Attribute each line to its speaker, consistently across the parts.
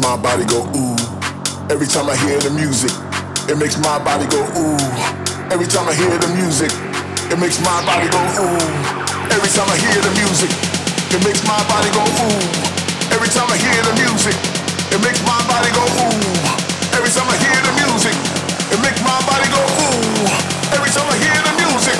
Speaker 1: my body go ooh. Every time I hear the music, it makes my body go ooh. Every time I hear the music, it makes my body go ooh. Every time I hear the music, it makes my body go ooh. Every time I hear the music, it makes my body go ooh. Every time I hear the music, it makes my body go ooh. Every time I hear the music,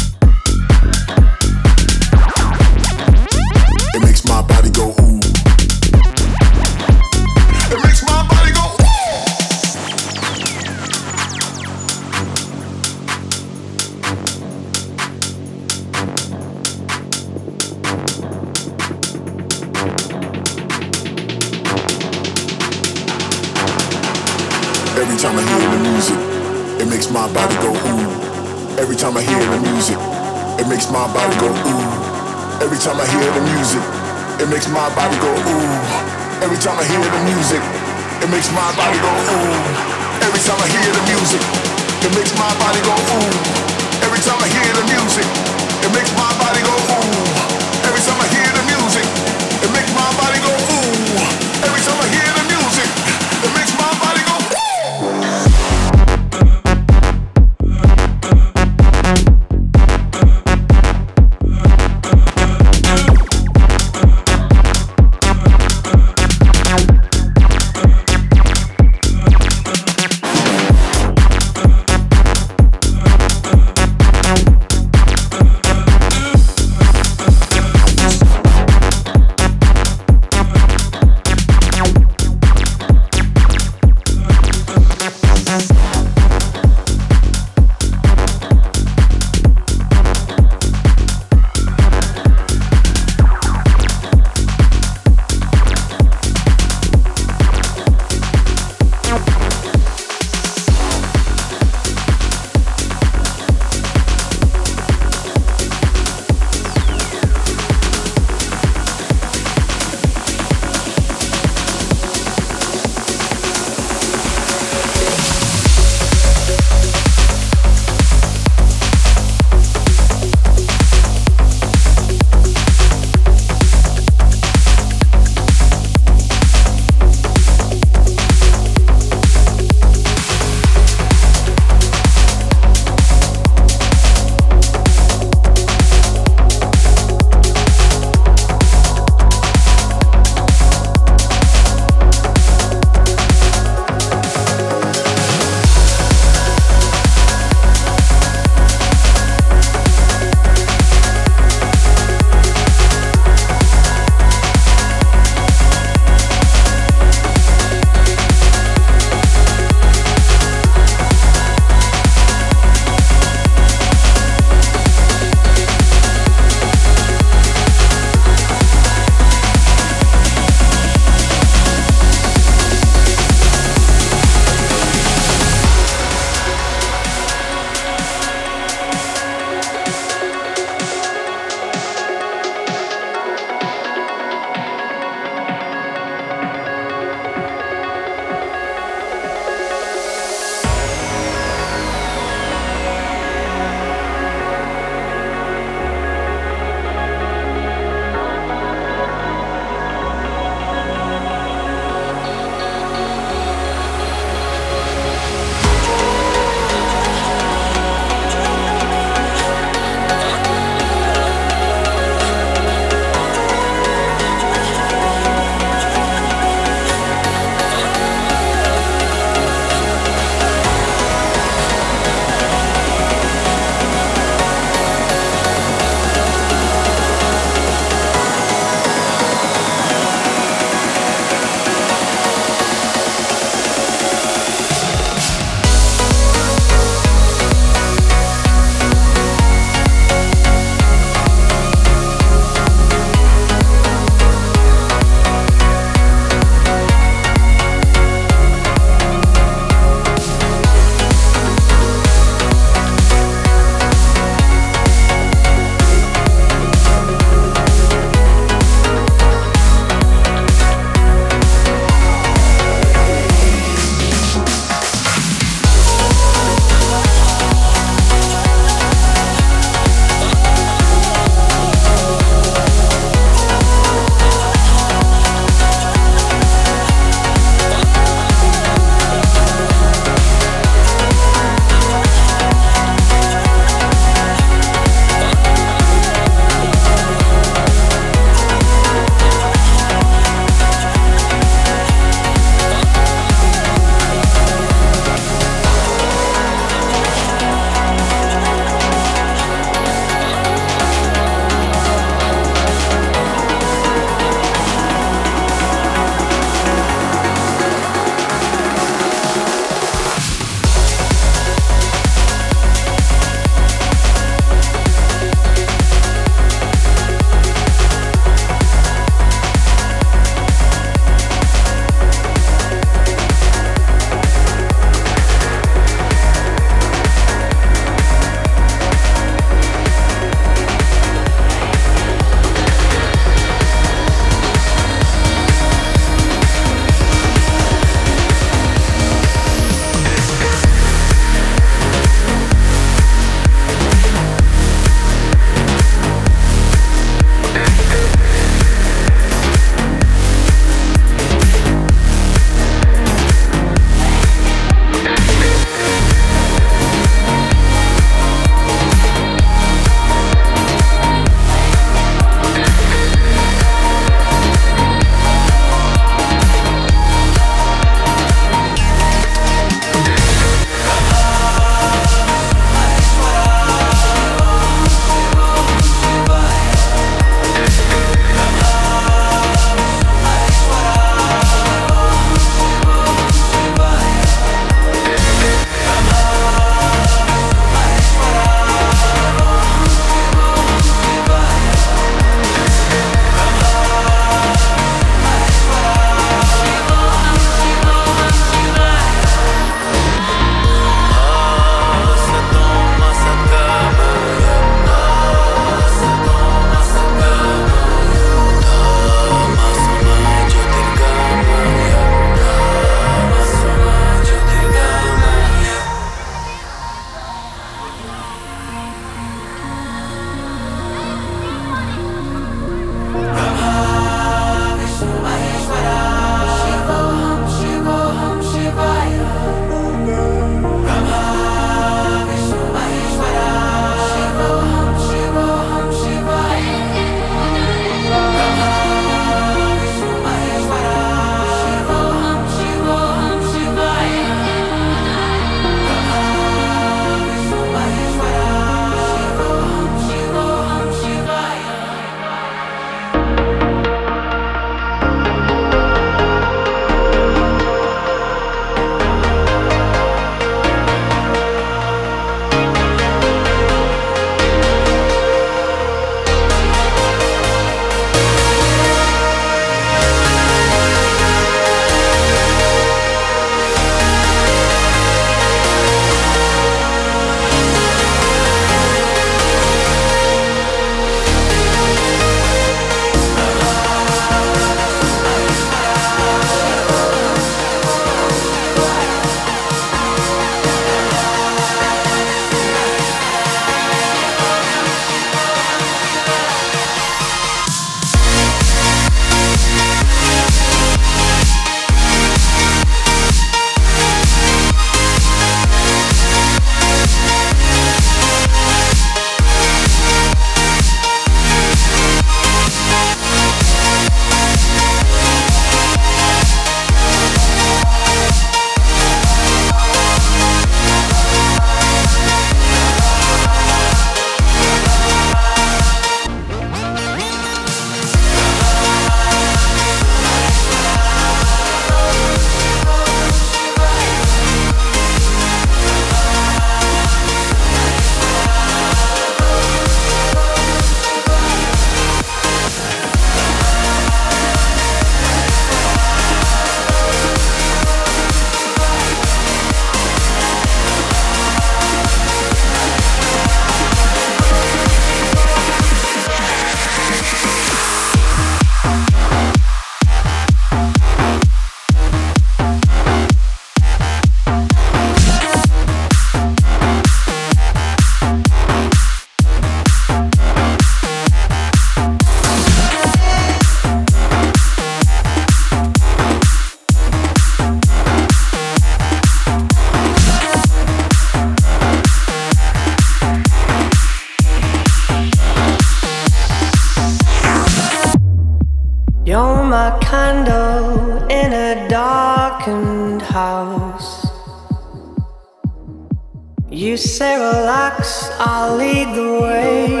Speaker 2: You say relax, I'll lead the way.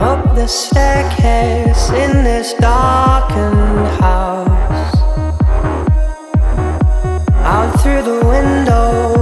Speaker 2: Up the staircase in this darkened house. Out through the window.